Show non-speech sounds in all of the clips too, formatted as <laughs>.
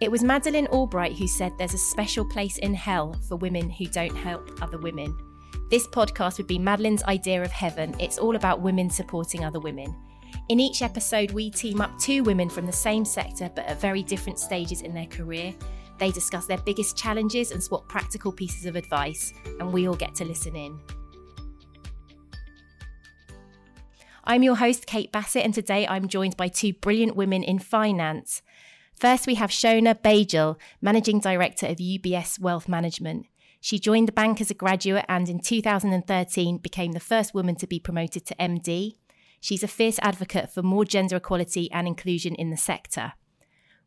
It was Madeleine Albright who said there's a special place in hell for women who don't help other women. This podcast would be Madeleine's idea of heaven. It's all about women supporting other women. In each episode, we team up two women from the same sector but at very different stages in their career. They discuss their biggest challenges and swap practical pieces of advice, and we all get to listen in. I'm your host, Kate Bassett, and today I'm joined by two brilliant women in finance. First, we have Shona Baijal, Managing Director of UBS Wealth Management. She joined the bank as a graduate and in 2013 became the first woman to be promoted to MD. She's a fierce advocate for more gender equality and inclusion in the sector.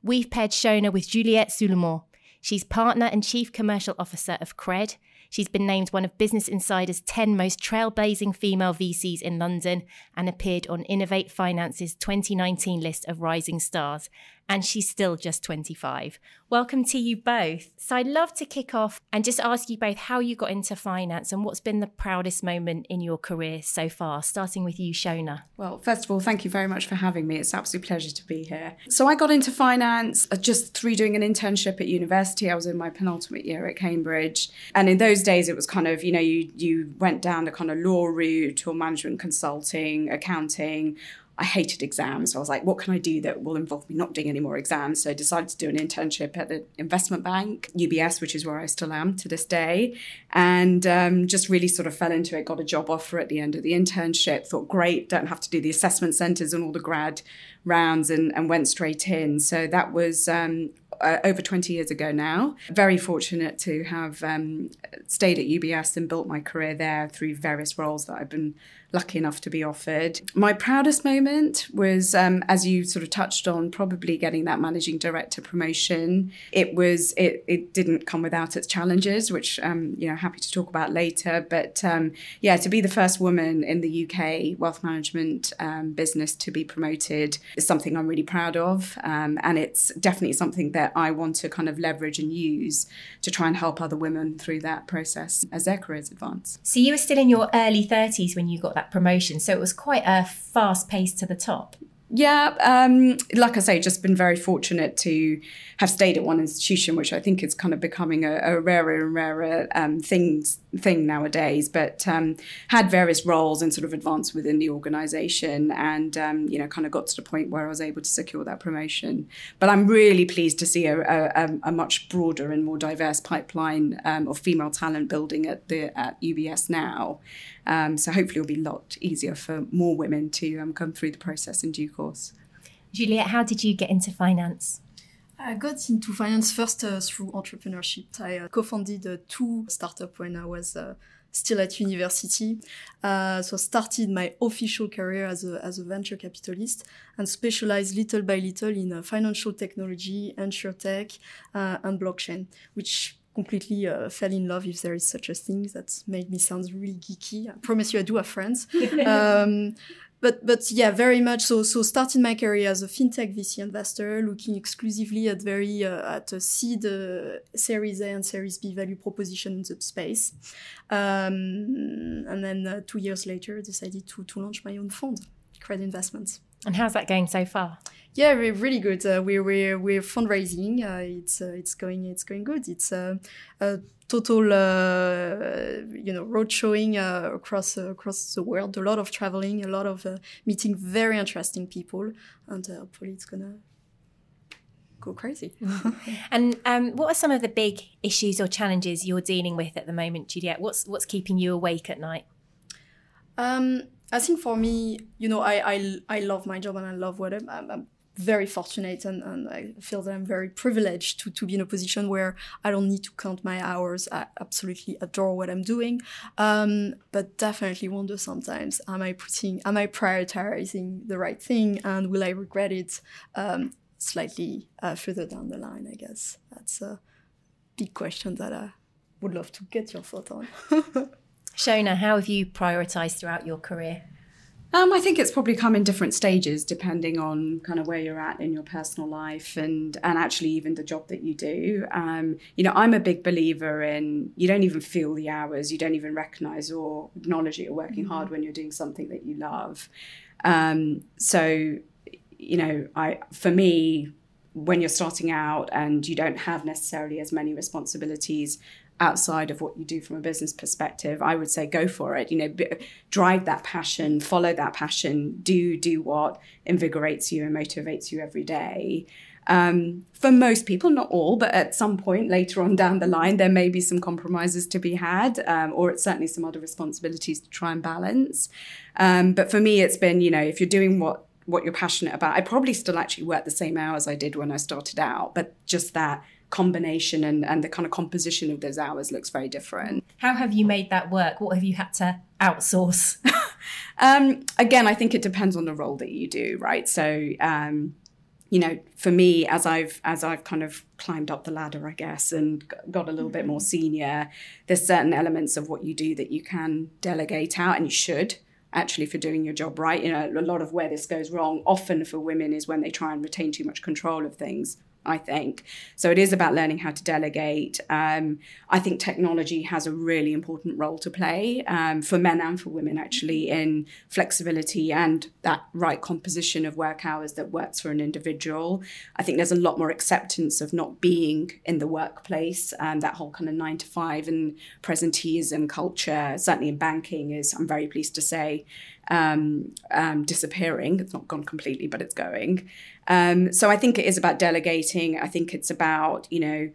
We've paired Shona with Juliette Souliman. She's partner and chief commercial officer of Cred. She's been named one of Business Insider's 10 most trailblazing female VCs in London and appeared on Innovate Finance's 2019 list of rising stars and she's still just 25. Welcome to you both. So I'd love to kick off and just ask you both how you got into finance and what's been the proudest moment in your career so far, starting with you, Shona. Well, first of all, thank you very much for having me. It's an absolute pleasure to be here. So I got into finance uh, just through doing an internship at university. I was in my penultimate year at Cambridge. And in those days, it was kind of, you know, you, you went down the kind of law route or management consulting, accounting I hated exams. So I was like, what can I do that will involve me not doing any more exams? So I decided to do an internship at the investment bank, UBS, which is where I still am to this day. And um, just really sort of fell into it, got a job offer at the end of the internship, thought, great, don't have to do the assessment centres and all the grad rounds and, and went straight in. So that was um, uh, over 20 years ago now. Very fortunate to have um, stayed at UBS and built my career there through various roles that I've been lucky enough to be offered. My proudest moment was, um, as you sort of touched on, probably getting that managing director promotion. It was it it didn't come without its challenges, which um, you know happy to talk about later. But um, yeah, to be the first woman in the UK wealth management um, business to be promoted is something I'm really proud of, um, and it's definitely something that I want to kind of leverage and use to try and help other women through that process as their careers advance. So you were still in your early 30s when you got that that promotion. So it was quite a fast pace to the top. Yeah, um, like I say, just been very fortunate to have stayed at one institution, which I think is kind of becoming a, a rarer and rarer um, things thing nowadays. But um, had various roles and sort of advanced within the organisation, and um, you know, kind of got to the point where I was able to secure that promotion. But I'm really pleased to see a, a, a much broader and more diverse pipeline um, of female talent building at the at UBS now. Um, so hopefully it'll be a lot easier for more women to um, come through the process in due course. Juliette, how did you get into finance? I got into finance first uh, through entrepreneurship. I uh, co-founded uh, two startups when I was uh, still at university. Uh, so started my official career as a, as a venture capitalist and specialized little by little in uh, financial technology, and insurtech, and blockchain, which completely uh, fell in love if there is such a thing that made me sound really geeky i promise you i do have friends <laughs> um, but but yeah very much so so starting my career as a fintech vc investor looking exclusively at very uh, at a seed uh, series a and series b value proposition in the space um, and then uh, two years later decided to to launch my own fund Credit investments and how's that going so far yeah, we're really good. Uh, we're, we're we're fundraising. Uh, it's uh, it's going it's going good. It's uh, a total uh, you know road showing uh, across across the world. A lot of traveling, a lot of meeting very interesting people, and hopefully it's gonna go crazy. <laughs> <laughs> and um, what are some of the big issues or challenges you're dealing with at the moment, Juliette? What's what's keeping you awake at night? Um, I think for me, you know, I, I, I love my job and I love what I'm, I'm, very fortunate and, and I feel that I'm very privileged to, to be in a position where I don't need to count my hours. I absolutely adore what I'm doing. Um, but definitely wonder sometimes, am I putting, am I prioritizing the right thing and will I regret it um, slightly uh, further down the line, I guess. That's a big question that I would love to get your thought on. <laughs> Shona, how have you prioritized throughout your career? Um, I think it's probably come in different stages depending on kind of where you're at in your personal life and and actually even the job that you do. Um, you know, I'm a big believer in you don't even feel the hours, you don't even recognize or acknowledge that you're working mm-hmm. hard when you're doing something that you love. Um, so, you know, I for me, when you're starting out and you don't have necessarily as many responsibilities outside of what you do from a business perspective i would say go for it you know b- drive that passion follow that passion do do what invigorates you and motivates you every day um, for most people, not all, but at some point later on down the line, there may be some compromises to be had, um, or it's certainly some other responsibilities to try and balance. Um, but for me, it's been, you know, if you're doing what what you're passionate about, I probably still actually work the same hours I did when I started out, but just that combination and, and the kind of composition of those hours looks very different. How have you made that work? What have you had to outsource? <laughs> um, again, I think it depends on the role that you do, right? So, um, you know, for me, as I've as I've kind of climbed up the ladder, I guess, and got a little bit more senior, there's certain elements of what you do that you can delegate out, and you should actually for doing your job right. You know, a lot of where this goes wrong, often for women, is when they try and retain too much control of things I think. So it is about learning how to delegate. Um, I think technology has a really important role to play um, for men and for women, actually, in flexibility and that right composition of work hours that works for an individual. I think there's a lot more acceptance of not being in the workplace and that whole kind of nine to five and presenteeism culture, certainly in banking, is, I'm very pleased to say, um, um, disappearing. It's not gone completely, but it's going. Um, so I think it is about delegating. I think it's about, you know,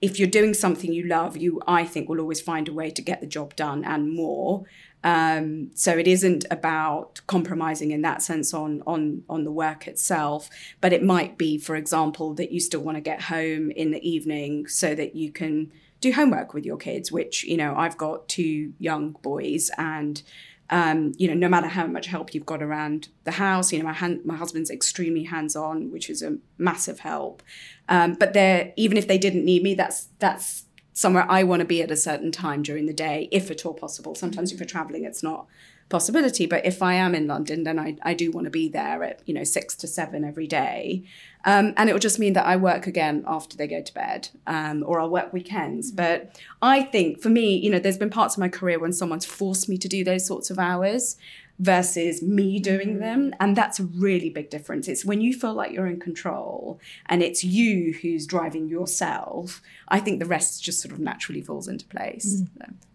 if you're doing something you love, you, I think, will always find a way to get the job done and more. Um, so it isn't about compromising in that sense on on on the work itself, but it might be, for example, that you still want to get home in the evening so that you can do homework with your kids. Which you know, I've got two young boys, and um, you know, no matter how much help you've got around the house, you know, my hand, my husband's extremely hands-on, which is a massive help. Um, but they're even if they didn't need me, that's that's somewhere I want to be at a certain time during the day, if at all possible. Sometimes if you're traveling, it's not possibility. But if I am in London, then I, I do want to be there at, you know, six to seven every day. Um, and it will just mean that I work again after they go to bed um, or I'll work weekends. Mm-hmm. But I think for me, you know, there's been parts of my career when someone's forced me to do those sorts of hours versus me doing mm-hmm. them. And that's a really big difference. It's when you feel like you're in control and it's you who's driving yourself, I think the rest just sort of naturally falls into place. Mm.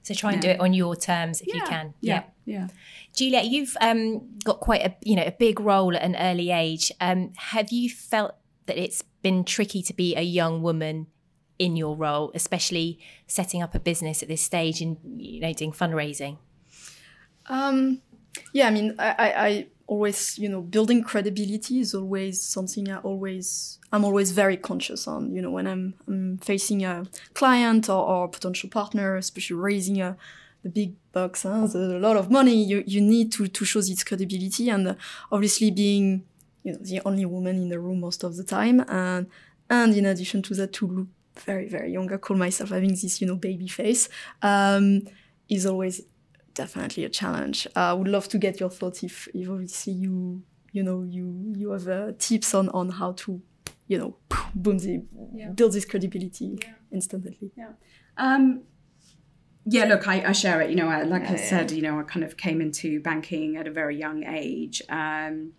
So, so, try and yeah. do it on your terms if yeah. you can. Yeah. Yeah. yeah. Juliette, you've um, got quite a you know a big role at an early age. Um, have you felt that it's been tricky to be a young woman in your role, especially setting up a business at this stage and you know doing fundraising? Um, yeah, I mean, I, I, I always, you know, building credibility is always something I always, I'm always very conscious on. You know, when I'm, I'm facing a client or, or potential partner, especially raising a the big bucks, huh? a lot of money. You you need to to show this credibility, and obviously being, you know, the only woman in the room most of the time, and and in addition to that, to look very very young. I call myself having this, you know, baby face. Um, is always definitely a challenge. Uh, I would love to get your thoughts if, if obviously you you know you you have uh, tips on on how to you know <sniffs> boom the, yeah. build this credibility yeah. instantly. Yeah. Um, yeah, look, I, I, share it. You know, like yeah, I said, you know, I kind of came into banking at a very young age. Um,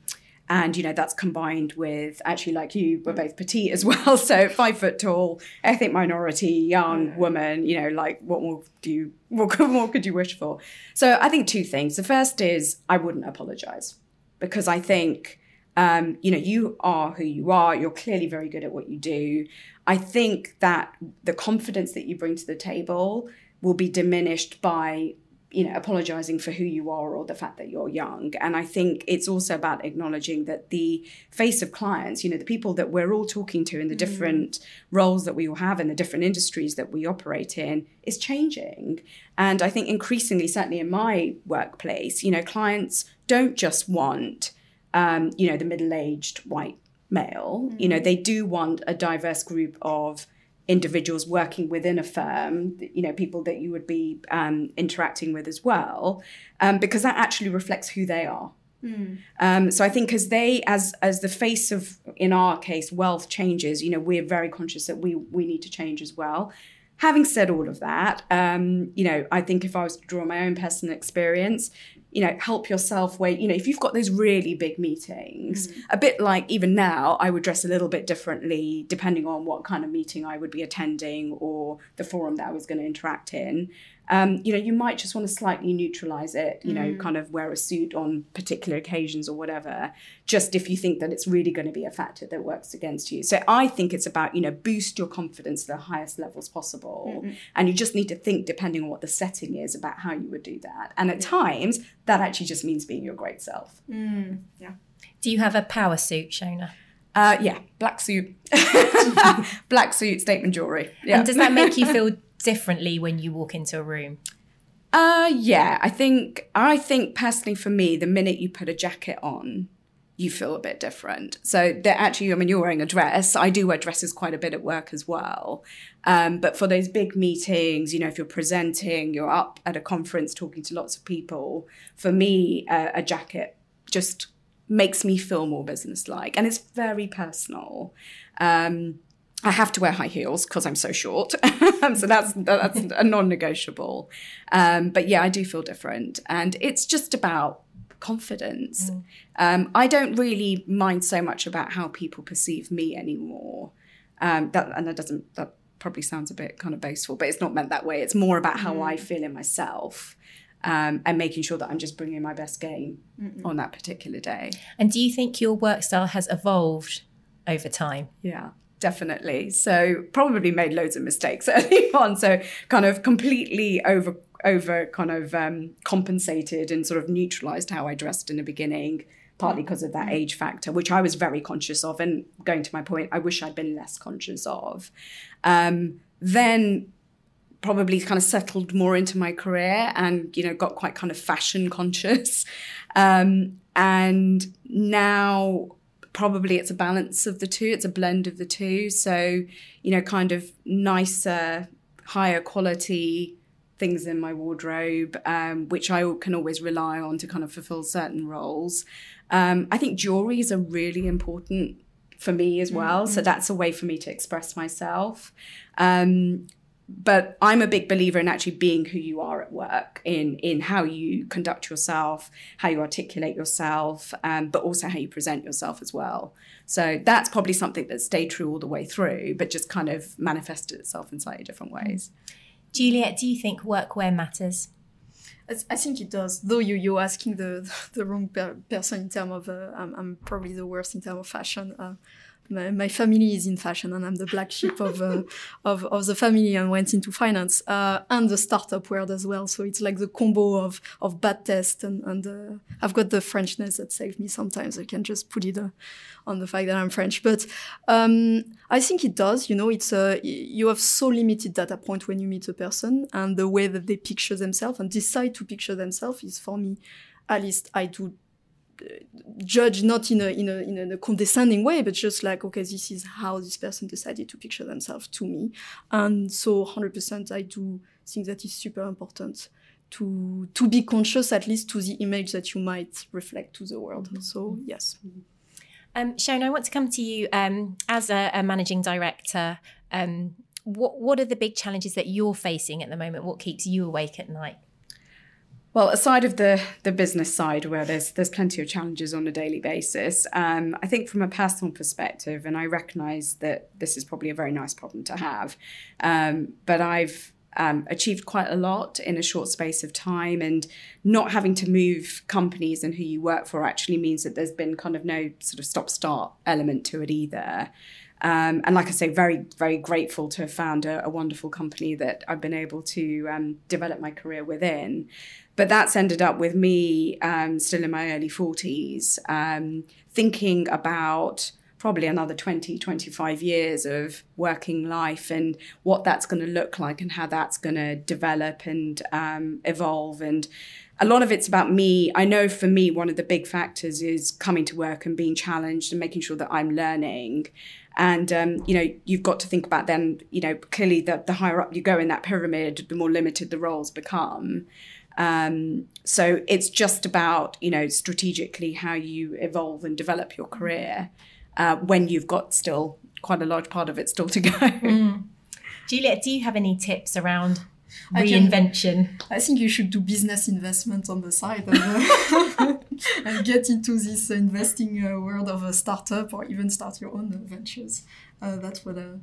and you know that's combined with actually like you we're both petite as <laughs> well so five foot tall ethnic minority young woman you know like what more do you what more could you wish for? So i think two things. The first is i wouldn't apologize because i think um, you know you are who you are. You're clearly very good at what you do. I think that the confidence that you bring to the table will be diminished by you know apologizing for who you are or the fact that you're young and i think it's also about acknowledging that the face of clients you know the people that we're all talking to in the mm. different roles that we all have in the different industries that we operate in is changing and i think increasingly certainly in my workplace you know clients don't just want um, you know the middle-aged white male mm. you know mm. they do want a diverse group of individuals working within a firm, you know, people that you would be um, interacting with as well, um, because that actually reflects who they are. Mm. Um, so I think as they, as as the face of, in our case, wealth changes, you know, we're very conscious that we we need to change as well. Having said all of that, um, you know, I think if I was to draw my own personal experience, you know, help yourself where, you know, if you've got those really big meetings, mm. a bit like even now, I would dress a little bit differently depending on what kind of meeting I would be attending or the forum that I was going to interact in um, you know, you might just want to slightly neutralize it, you know, mm. kind of wear a suit on particular occasions or whatever, just if you think that it's really going to be a factor that works against you. So I think it's about, you know, boost your confidence to the highest levels possible. Mm-hmm. And you just need to think, depending on what the setting is, about how you would do that. And at yeah. times, that actually just means being your great self. Mm. Yeah. Do you have a power suit, Shona? Uh, yeah, black suit, <laughs> black suit, statement jewelry. Yeah. And does that make you feel <laughs> differently when you walk into a room? Uh yeah, I think I think personally for me, the minute you put a jacket on, you feel a bit different. So that actually, I mean, you're wearing a dress. I do wear dresses quite a bit at work as well. Um, but for those big meetings, you know, if you're presenting, you're up at a conference talking to lots of people. For me, uh, a jacket just makes me feel more businesslike, and it's very personal. Um, I have to wear high heels because I'm so short. <laughs> so that's that's a non-negotiable. Um, but yeah, I do feel different, and it's just about confidence. Mm. Um, I don't really mind so much about how people perceive me anymore. Um, that and that doesn't that probably sounds a bit kind of boastful, but it's not meant that way. It's more about how mm. I feel in myself. Um, and making sure that I'm just bringing my best game Mm-mm. on that particular day. And do you think your work style has evolved over time? Yeah definitely. So probably made loads of mistakes <laughs> early on. So kind of completely over over kind of um, compensated and sort of neutralized how I dressed in the beginning, partly because of that mm. age factor, which I was very conscious of. And going to my point, I wish I'd been less conscious of. Um, then probably kind of settled more into my career and you know got quite kind of fashion conscious <laughs> um, and now probably it's a balance of the two. It's a blend of the two. So, you know, kind of nicer, higher quality things in my wardrobe, um, which I can always rely on to kind of fulfill certain roles. Um, I think jewelry is a really important for me as well. Mm-hmm. So that's a way for me to express myself. Um, but I'm a big believer in actually being who you are at work, in in how you conduct yourself, how you articulate yourself, um, but also how you present yourself as well. So that's probably something that stayed true all the way through, but just kind of manifested itself in slightly different ways. Juliette, do you think workwear matters? I think it does. Though you you're asking the <laughs> the wrong per- person in terms of uh, I'm, I'm, probably the worst in terms of fashion. Uh, my, my, family is in fashion and I'm the black sheep of, uh, <laughs> of, of the family and went into finance uh, and the startup world as well. So it's like the combo of, of bad taste and, and uh, I've got the Frenchness that saves me sometimes. I can just put it uh, on the fact that I'm French. But um, I think it does. You know, it's uh, you have so limited data point when you meet a person and the way that they picture themselves and decide to picture themselves is for me, at least I do judge not in a, in a in a condescending way but just like okay this is how this person decided to picture themselves to me and so 100% i do think that is super important to to be conscious at least to the image that you might reflect to the world mm-hmm. so yes um, Shona, I want to come to you um, as a, a, managing director. Um, what what are the big challenges that you're facing at the moment? What keeps you awake at night? Well, aside of the the business side, where there's there's plenty of challenges on a daily basis, um, I think from a personal perspective, and I recognise that this is probably a very nice problem to have, um, but I've um, achieved quite a lot in a short space of time, and not having to move companies and who you work for actually means that there's been kind of no sort of stop start element to it either. Um, and like I say, very, very grateful to have found a, a wonderful company that I've been able to um, develop my career within. But that's ended up with me um, still in my early 40s, um, thinking about probably another 20, 25 years of working life and what that's going to look like and how that's going to develop and um, evolve. And a lot of it's about me. I know for me, one of the big factors is coming to work and being challenged and making sure that I'm learning. And um, you know, you've got to think about then, you know, clearly the, the higher up you go in that pyramid, the more limited the roles become. Um, so it's just about you know strategically how you evolve and develop your career uh, when you've got still quite a large part of it still to go. <laughs> Mm. Juliette, do you have any tips around reinvention. I think you should do business investment on the side and, uh, <laughs> and get into this investing uh, world of a startup or even start your own ventures. Uh, that's what uh,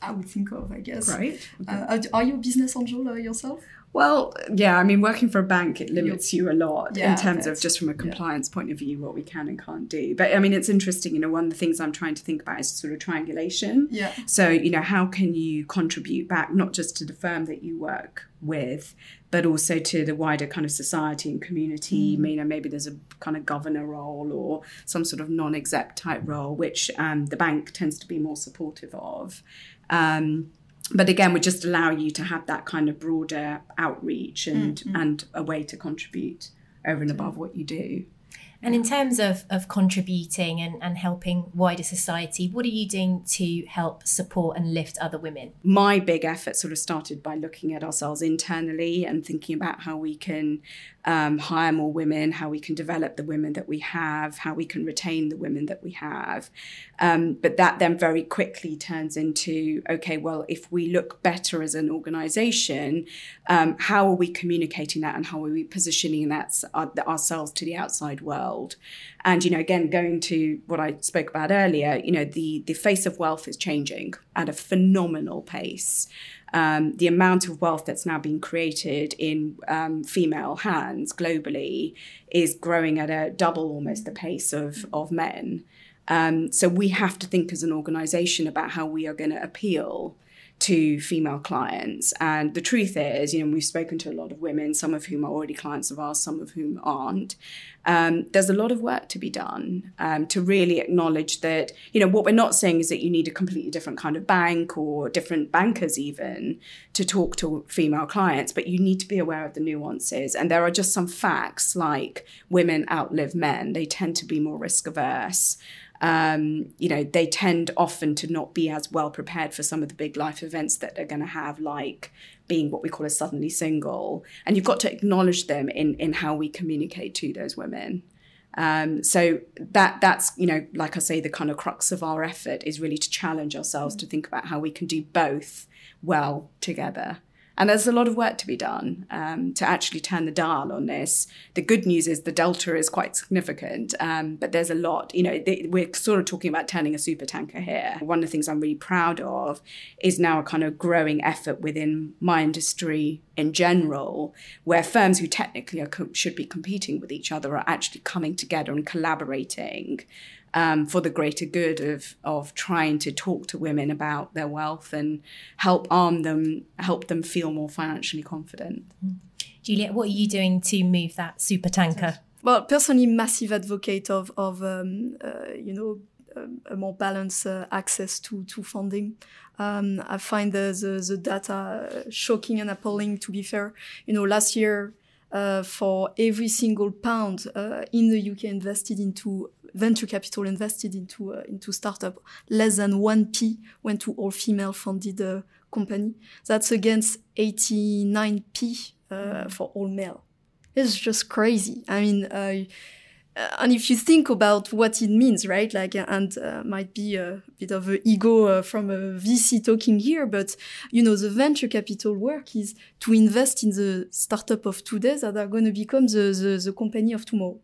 I would think of, I guess. Right. Okay. are you a business angel yourself? Well, yeah, I mean, working for a bank, it limits you a lot yeah, in terms of just from a compliance yeah. point of view, what we can and can't do. But I mean, it's interesting, you know, one of the things I'm trying to think about is sort of triangulation. Yeah. So, you know, how can you contribute back, not just to the firm that you work with, but also to the wider kind of society and community. Mm. You know, maybe there's a kind of governor role or some sort of non-exec type role, which um, the bank tends to be more supportive of. Um, but again, we just allow you to have that kind of broader outreach and mm-hmm. and a way to contribute over and above what you do. And in terms of, of contributing and, and helping wider society, what are you doing to help support and lift other women? My big effort sort of started by looking at ourselves internally and thinking about how we can um, hire more women, how we can develop the women that we have, how we can retain the women that we have. Um, but that then very quickly turns into okay, well, if we look better as an organization, um, how are we communicating that and how are we positioning that ourselves to the outside world? And you know, again, going to what I spoke about earlier, you know, the the face of wealth is changing at a phenomenal pace um, the amount of wealth that's now being created in um, female hands globally is growing at a double almost the pace of, of men. Um, so we have to think as an organization about how we are going to appeal to female clients. And the truth is, you know, we've spoken to a lot of women, some of whom are already clients of ours, some of whom aren't. Um, there's a lot of work to be done um, to really acknowledge that, you know, what we're not saying is that you need a completely different kind of bank or different bankers even to talk to female clients, but you need to be aware of the nuances. And there are just some facts like women outlive men, they tend to be more risk averse um, you know, they tend often to not be as well prepared for some of the big life events that they're going to have, like being what we call a suddenly single. And you've got to acknowledge them in in how we communicate to those women. Um, so that that's you know, like I say, the kind of crux of our effort is really to challenge ourselves to think about how we can do both well together. And there's a lot of work to be done um, to actually turn the dial on this. The good news is the delta is quite significant, um, but there's a lot. You know, they, we're sort of talking about turning a super tanker here. One of the things I'm really proud of is now a kind of growing effort within my industry in general, where firms who technically are, should be competing with each other are actually coming together and collaborating um, for the greater good of of trying to talk to women about their wealth and help arm them, help them feel more financially confident. Juliette, what are you doing to move that super tanker? Well, personally, massive advocate of of um, uh, you know a more balanced uh, access to to funding. Um, I find the, the, the data shocking and appalling. To be fair, you know, last year uh, for every single pound uh, in the UK invested into venture capital invested into uh, into startup, less than one p went to all female funded uh, company. That's against 89 p uh, for all male. It's just crazy. I mean. Uh, and if you think about what it means, right? Like, and uh, might be a bit of an ego uh, from a VC talking here, but you know, the venture capital work is to invest in the startup of today that are going to become the, the, the company of tomorrow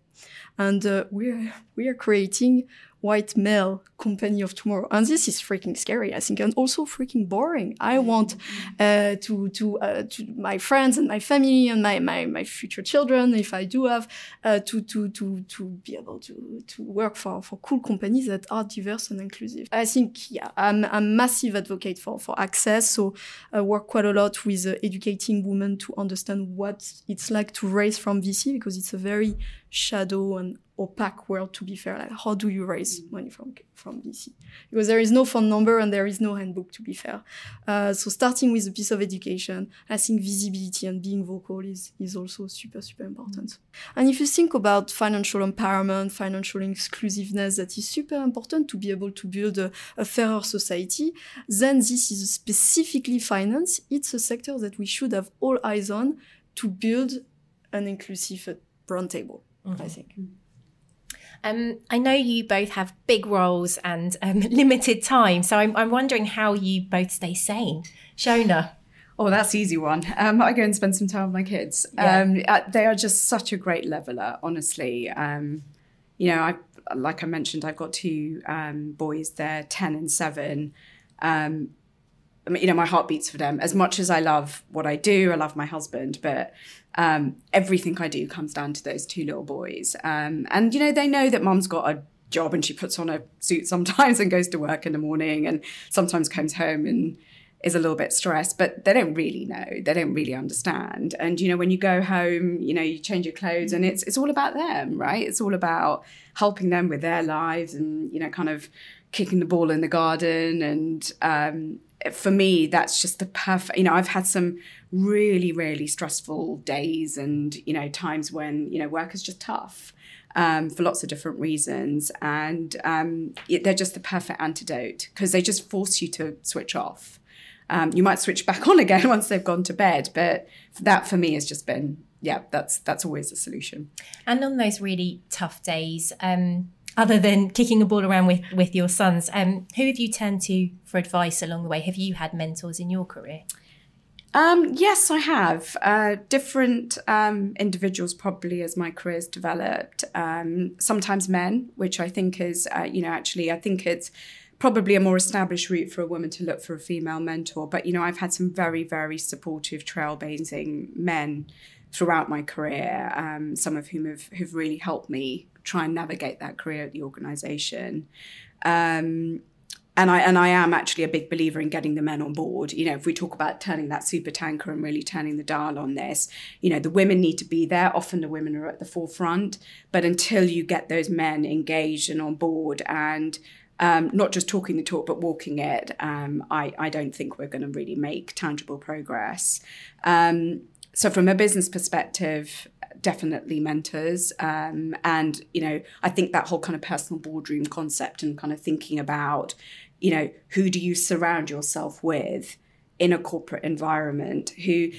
and uh, we're we are creating white male company of tomorrow. And this is freaking scary, I think, and also freaking boring. I want uh, to to uh, to my friends and my family and my my, my future children, if I do have, uh, to to to to be able to to work for for cool companies that are diverse and inclusive. I think, yeah, I'm a massive advocate for for access. So I work quite a lot with uh, educating women to understand what it's like to raise from VC because it's a very shadow and opaque world to be fair like how do you raise money from from VC because there is no phone number and there is no handbook to be fair. Uh, so starting with a piece of education I think visibility and being vocal is is also super super important. And if you think about financial empowerment financial inclusiveness that is super important to be able to build a, a fairer society then this is specifically finance. It's a sector that we should have all eyes on to build an inclusive round table mm-hmm. I think. Um, I know you both have big roles and um, <laughs> limited time, so I'm, I'm, wondering how you both stay sane. Shona. Oh, that's easy one. Um, I go and spend some time with my kids. Yeah. Um, uh, they are just such a great leveler, honestly. Um, you know, I like I mentioned, I've got two um, boys. They're ten and seven. Um, You know, my heart beats for them. As much as I love what I do, I love my husband, but um, everything I do comes down to those two little boys. Um, and you know, they know that mum's got a job and she puts on a suit sometimes and goes to work in the morning, and sometimes comes home and is a little bit stressed, but they don't really know. They don't really understand. And you know, when you go home, you know, you change your clothes and it's it's all about them, right? It's all about helping them with their lives and, you know, kind of kicking the ball in the garden. And um, for me, that's just the perfect, you know, I've had some really, really stressful days and, you know, times when, you know, work is just tough. Um, for lots of different reasons. And um, it, they're just the perfect antidote because they just force you to switch off. Um, you might switch back <laughs> on again once they've gone to bed, but that for me has just been yeah, that's that's always a solution. And on those really tough days, um, other than kicking a ball around with with your sons, um, who have you turned to for advice along the way? Have you had mentors in your career? Um, yes, I have. Uh, different um, individuals, probably as my career's developed. Um, sometimes men, which I think is, uh, you know, actually, I think it's probably a more established route for a woman to look for a female mentor. But, you know, I've had some very, very supportive, trailblazing men throughout my career, um, some of whom have, have really helped me try and navigate that career at the organization. Um, and I and I am actually a big believer in getting the men on board. You know, if we talk about turning that super tanker and really turning the dial on this, you know, the women need to be there. Often the women are at the forefront, but until you get those men engaged and on board and um, not just talking the talk but walking it, um, I, I don't think we're going to really make tangible progress. Um, so from a business perspective, definitely mentors. Um, and you know i think that whole kind of personal boardroom concept and kind of thinking about you know who do you surround yourself with in a corporate environment who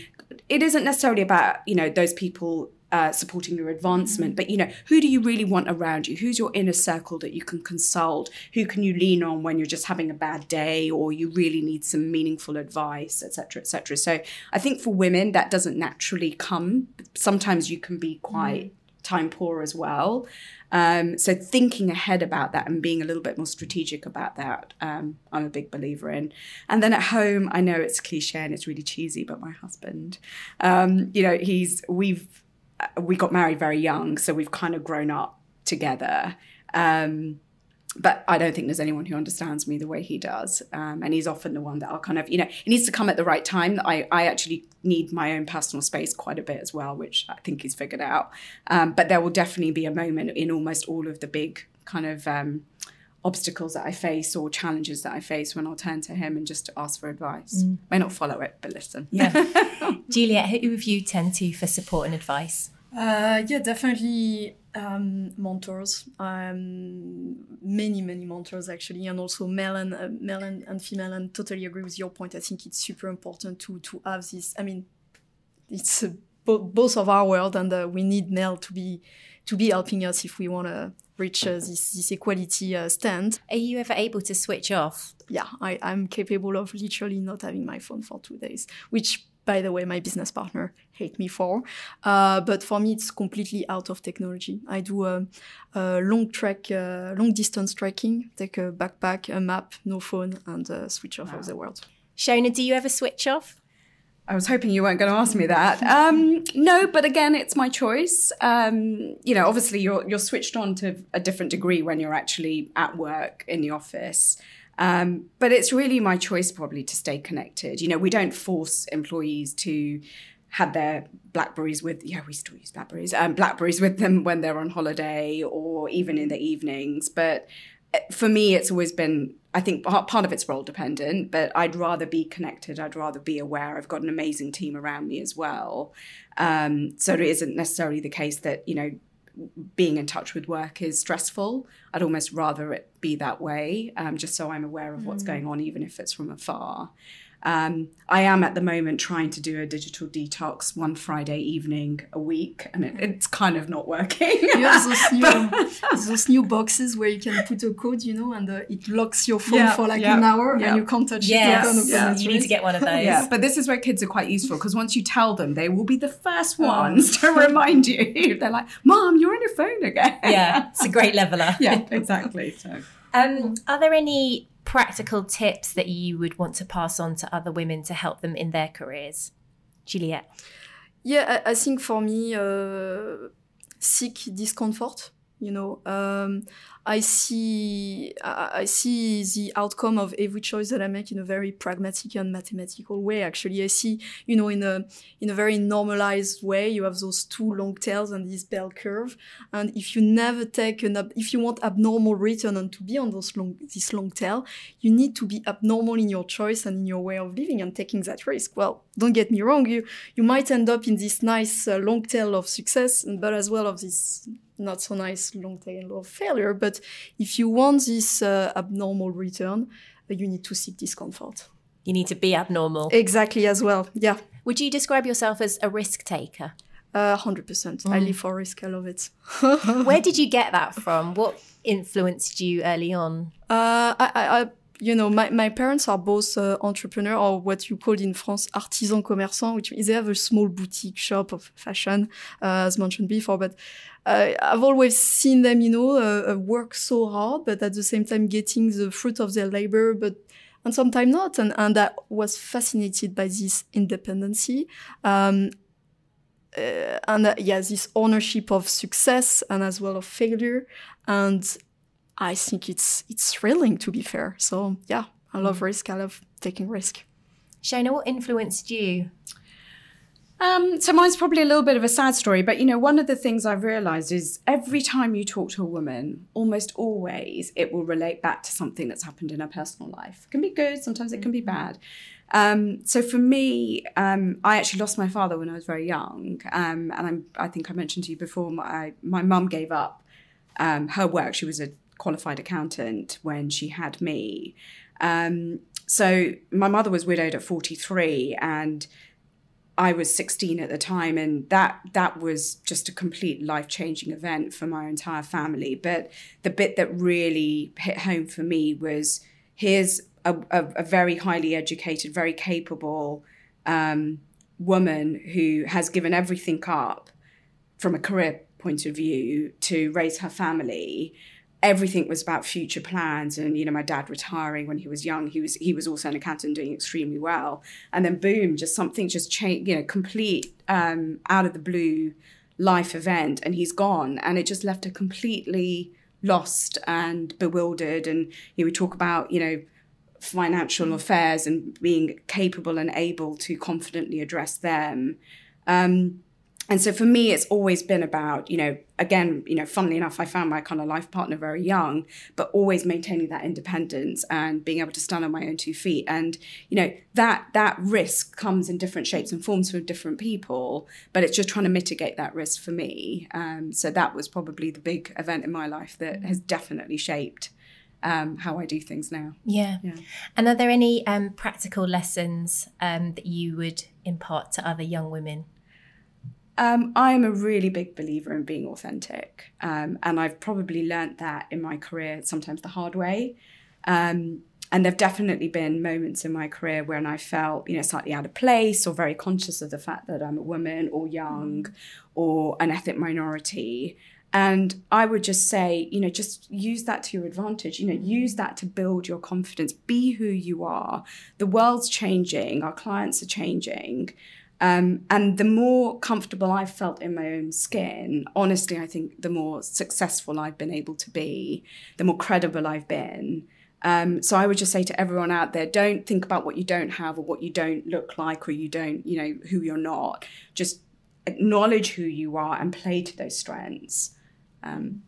it isn't necessarily about you know those people uh, supporting your advancement. But you know, who do you really want around you? Who's your inner circle that you can consult? Who can you lean on when you're just having a bad day or you really need some meaningful advice, etc., etc. So I think for women that doesn't naturally come. Sometimes you can be quite mm. time poor as well. Um, so thinking ahead about that and being a little bit more strategic about that, um, I'm a big believer in. And then at home, I know it's cliche and it's really cheesy, but my husband, um, you know, he's we've we got married very young, so we've kind of grown up together. Um, but I don't think there's anyone who understands me the way he does. Um, and he's often the one that I'll kind of, you know, it needs to come at the right time. I, I actually need my own personal space quite a bit as well, which I think he's figured out. Um, but there will definitely be a moment in almost all of the big kind of um, obstacles that I face or challenges that I face when I'll turn to him and just ask for advice. Mm. May not follow it, but listen. Yeah. <laughs> Juliette, who have you turned to for support and advice? Uh, yeah, definitely um, mentors. Um, many, many mentors actually, and also male and uh, male and, and, female. And totally agree with your point. I think it's super important to to have this. I mean, it's uh, bo- both of our world, and uh, we need male to be to be helping us if we want to reach uh, this this equality uh, stand. Are you ever able to switch off? Yeah, I, I'm capable of literally not having my phone for two days, which by the way, my business partner hate me for. Uh, but for me, it's completely out of technology. I do a, a long trek, uh, long distance trekking, take a backpack, a map, no phone, and uh, switch off wow. of the world. Shona, do you ever switch off? I was hoping you weren't going to ask me that. Um, no, but again, it's my choice. Um, you know, obviously, you're you're switched on to a different degree when you're actually at work in the office. Um, but it's really my choice probably to stay connected. You know, we don't force employees to have their blackberries with yeah we still use blackberries um, blackberries with them when they're on holiday or even in the evenings. But uh, for me it's always been i think part of it's role dependent but i'd rather be connected. I'd rather be aware. I've got an amazing team around me as well. Um, so it isn't necessarily the case that you know being in touch with work is stressful. I'd almost rather it be that way, um, just so I'm aware of what's mm. going on, even if it's from afar. Um, I am at the moment trying to do a digital detox one Friday evening a week, and it, it's kind of not working. You have those <laughs> new, those new boxes where you can put a code, you know, and uh, it locks your phone Yeah, for like yeah, an hour yeah. and you can't touch Yes, it. You can't yeah, you need to get one of those. Yeah, but this is where kids are quite useful because once you tell them, they will be the first Oh. ones to <laughs> remind you. They're like, "Mom, you're on your phone again." Yeah, it's a great leveler. <laughs> yeah, exactly. So. Um, are there any practical tips that you would want to pass on to other women to help them in their careers? Juliette. Yeah, I, I think for me, uh, seek discomfort. You know, um, I see, I, I see the outcome of every choice that I make in a very pragmatic and mathematical way. Actually, I see, you know, in a in a very normalized way. You have those two long tails and this bell curve, and if you never take an, ab- if you want abnormal return and to be on those long, this long tail, you need to be abnormal in your choice and in your way of living and taking that risk. Well, don't get me wrong, you you might end up in this nice uh, long tail of success, but as well of this not so nice long tail of failure. But if you want this uh, abnormal return, uh, you need to seek discomfort. You need to be abnormal. Exactly as well. Yeah. Would you describe yourself as a risk taker? Uh, 100%. I live for risk. I love it. Where <laughs> did you get that from? What influenced you early on? Uh, I, I, I, you know, my, my parents are both uh, or what you call in France artisan commerçant, which means they have a small boutique shop of fashion, uh, as mentioned before. But uh, I've always seen them, you know, uh, uh, work so hard, but at the same time getting the fruit of their labor, but and sometimes not. And, and I was fascinated by this independency. Um, uh, and yeah, this ownership of success and as well of failure. And I think it's it's thrilling to be fair. So yeah, I love risk. I love taking risk. Shona, what influenced you? Um, so mine's probably a little bit of a sad story, but you know, one of the things I've realised is every time you talk to a woman, almost always it will relate back to something that's happened in her personal life. It can be good, sometimes it can be bad. Um, so for me, um, I actually lost my father when I was very young, um, and I'm, I think I mentioned to you before. My my mum gave up um, her work. She was a qualified accountant when she had me. Um, so my mother was widowed at 43, and I was 16 at the time, and that that was just a complete life changing event for my entire family. But the bit that really hit home for me was here's a, a, a very highly educated, very capable um, woman who has given everything up from a career point of view to raise her family everything was about future plans and you know my dad retiring when he was young. He was he was also an accountant doing extremely well. And then boom just something just changed you know complete um, out of the blue life event and he's gone. And it just left her completely lost and bewildered. And you know, we talk about you know financial affairs and being capable and able to confidently address them. Um, and so for me it's always been about you know again you know funnily enough i found my kind of life partner very young but always maintaining that independence and being able to stand on my own two feet and you know that that risk comes in different shapes and forms for different people but it's just trying to mitigate that risk for me um, so that was probably the big event in my life that has definitely shaped um, how i do things now Yeah. Yeah. And are there any um, practical lessons um, that you would impart to other young women? Um, I'm a really big believer in being authentic, um, and I've probably learnt that in my career sometimes the hard way. Um, and there've definitely been moments in my career when I felt, you know, slightly out of place or very conscious of the fact that I'm a woman or young or an ethnic minority. And I would just say, you know, just use that to your advantage. You know, use that to build your confidence. Be who you are. The world's changing. Our clients are changing. Um, and the more comfortable I've felt in my own skin, honestly, I think the more successful I've been able to be, the more credible I've been. Um, so I would just say to everyone out there, don't think about what you don't have or what you don't look like or you don't, you know, who you're not. Just acknowledge who you are and play to those strengths. Um,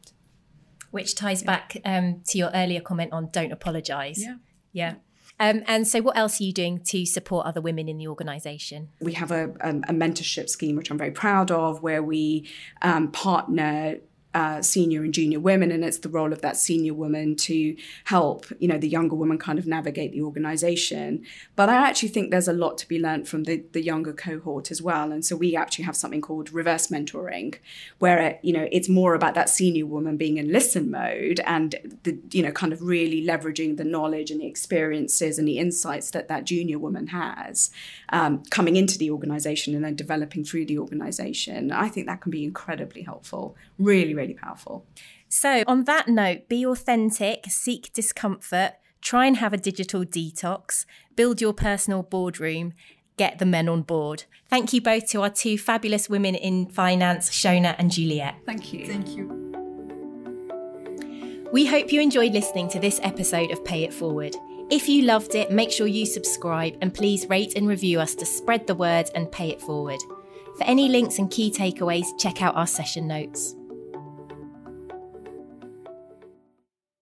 Which ties back um, to your earlier comment on don't apologise. Yeah. Yeah. Um, and so, what else are you doing to support other women in the organisation? we have a, um, a mentorship scheme which I'm very proud of, where we um, partner uh, senior and junior women, and it's the role of that senior woman to help, you know, the younger woman kind of navigate the organization. But I actually think there's a lot to be learned from the, the younger cohort as well. And so we actually have something called reverse mentoring, where, it, you know, it's more about that senior woman being in listen mode and, the, you know, kind of really leveraging the knowledge and the experiences and the insights that that junior woman has um, coming into the organization and then developing through the organization. I think that can be incredibly helpful. Really, really really powerful. So, on that note, be authentic, seek discomfort, try and have a digital detox, build your personal boardroom, get the men on board. Thank you both to our two fabulous women in finance, Shona and Juliette. Thank you. Thank you. We hope you enjoyed listening to this episode of Pay It Forward. If you loved it, make sure you subscribe and please rate and review us to spread the word and pay it forward. For any links and key takeaways, check out our session notes.